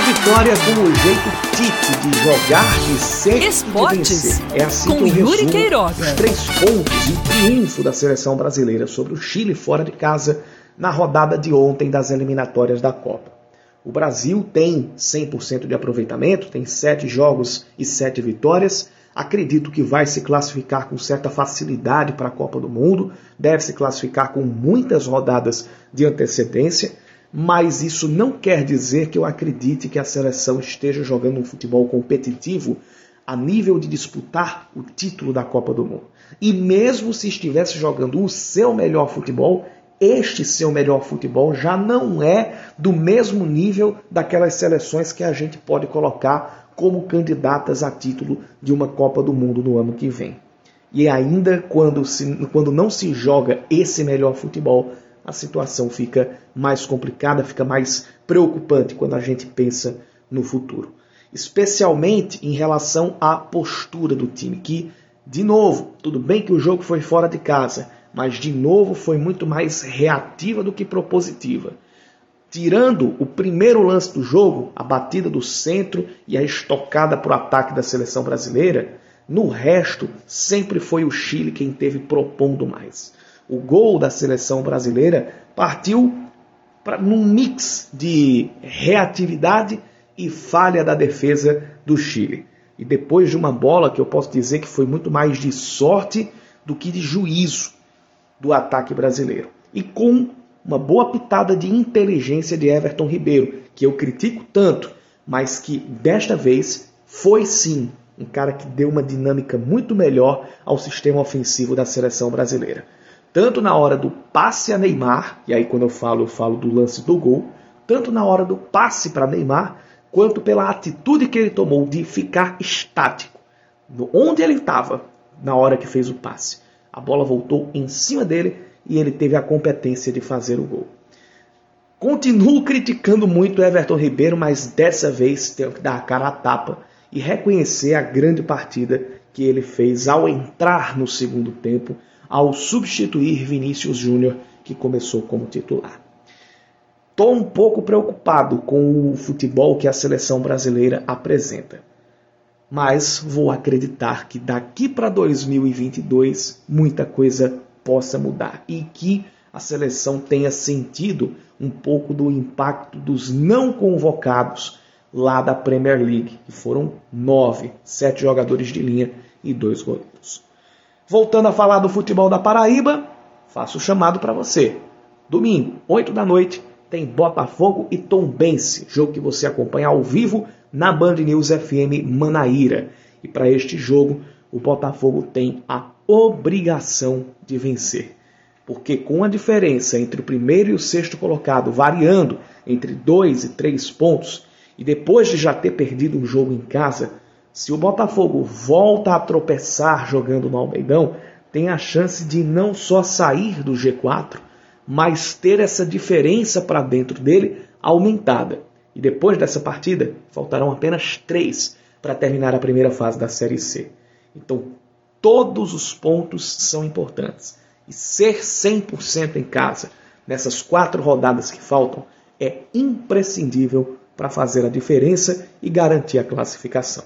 vitória com o jeito Tite de jogar, de ser Esportes, e de vencer. É assim com que eu Yuri Queiroga. os três pontos e triunfo da seleção brasileira sobre o Chile fora de casa na rodada de ontem das eliminatórias da Copa. O Brasil tem 100% de aproveitamento, tem 7 jogos e 7 vitórias. Acredito que vai se classificar com certa facilidade para a Copa do Mundo, deve se classificar com muitas rodadas de antecedência, mas isso não quer dizer que eu acredite que a seleção esteja jogando um futebol competitivo a nível de disputar o título da Copa do Mundo. E mesmo se estivesse jogando o seu melhor futebol, este seu melhor futebol já não é do mesmo nível daquelas seleções que a gente pode colocar como candidatas a título de uma Copa do Mundo no ano que vem. E ainda quando, se, quando não se joga esse melhor futebol, a situação fica mais complicada, fica mais preocupante quando a gente pensa no futuro. Especialmente em relação à postura do time, que, de novo, tudo bem que o jogo foi fora de casa, mas de novo foi muito mais reativa do que propositiva. Tirando o primeiro lance do jogo, a batida do centro e a estocada para o ataque da seleção brasileira, no resto sempre foi o Chile quem teve propondo mais. O gol da seleção brasileira partiu pra, num mix de reatividade e falha da defesa do Chile. E depois de uma bola que eu posso dizer que foi muito mais de sorte do que de juízo do ataque brasileiro. E com uma boa pitada de inteligência de Everton Ribeiro, que eu critico tanto, mas que desta vez foi sim um cara que deu uma dinâmica muito melhor ao sistema ofensivo da seleção brasileira. Tanto na hora do passe a Neymar, e aí quando eu falo, eu falo do lance do gol, tanto na hora do passe para Neymar, quanto pela atitude que ele tomou de ficar estático, onde ele estava na hora que fez o passe. A bola voltou em cima dele e ele teve a competência de fazer o gol. Continuo criticando muito Everton Ribeiro, mas dessa vez tenho que dar a cara à tapa e reconhecer a grande partida que ele fez ao entrar no segundo tempo, ao substituir Vinícius Júnior, que começou como titular. Estou um pouco preocupado com o futebol que a seleção brasileira apresenta mas vou acreditar que daqui para 2022 muita coisa possa mudar e que a seleção tenha sentido um pouco do impacto dos não convocados lá da Premier League, que foram nove, sete jogadores de linha e dois goleiros. Voltando a falar do futebol da Paraíba, faço o chamado para você. Domingo, 8 da noite, tem Botafogo e Tombense, jogo que você acompanha ao vivo na Band News FM Manaíra. E para este jogo, o Botafogo tem a obrigação de vencer. Porque com a diferença entre o primeiro e o sexto colocado variando entre dois e três pontos, e depois de já ter perdido um jogo em casa, se o Botafogo volta a tropeçar jogando no Almeidão, tem a chance de não só sair do G4, mas ter essa diferença para dentro dele aumentada. E depois dessa partida, faltarão apenas três para terminar a primeira fase da Série C. Então, todos os pontos são importantes. E ser 100% em casa nessas quatro rodadas que faltam é imprescindível para fazer a diferença e garantir a classificação.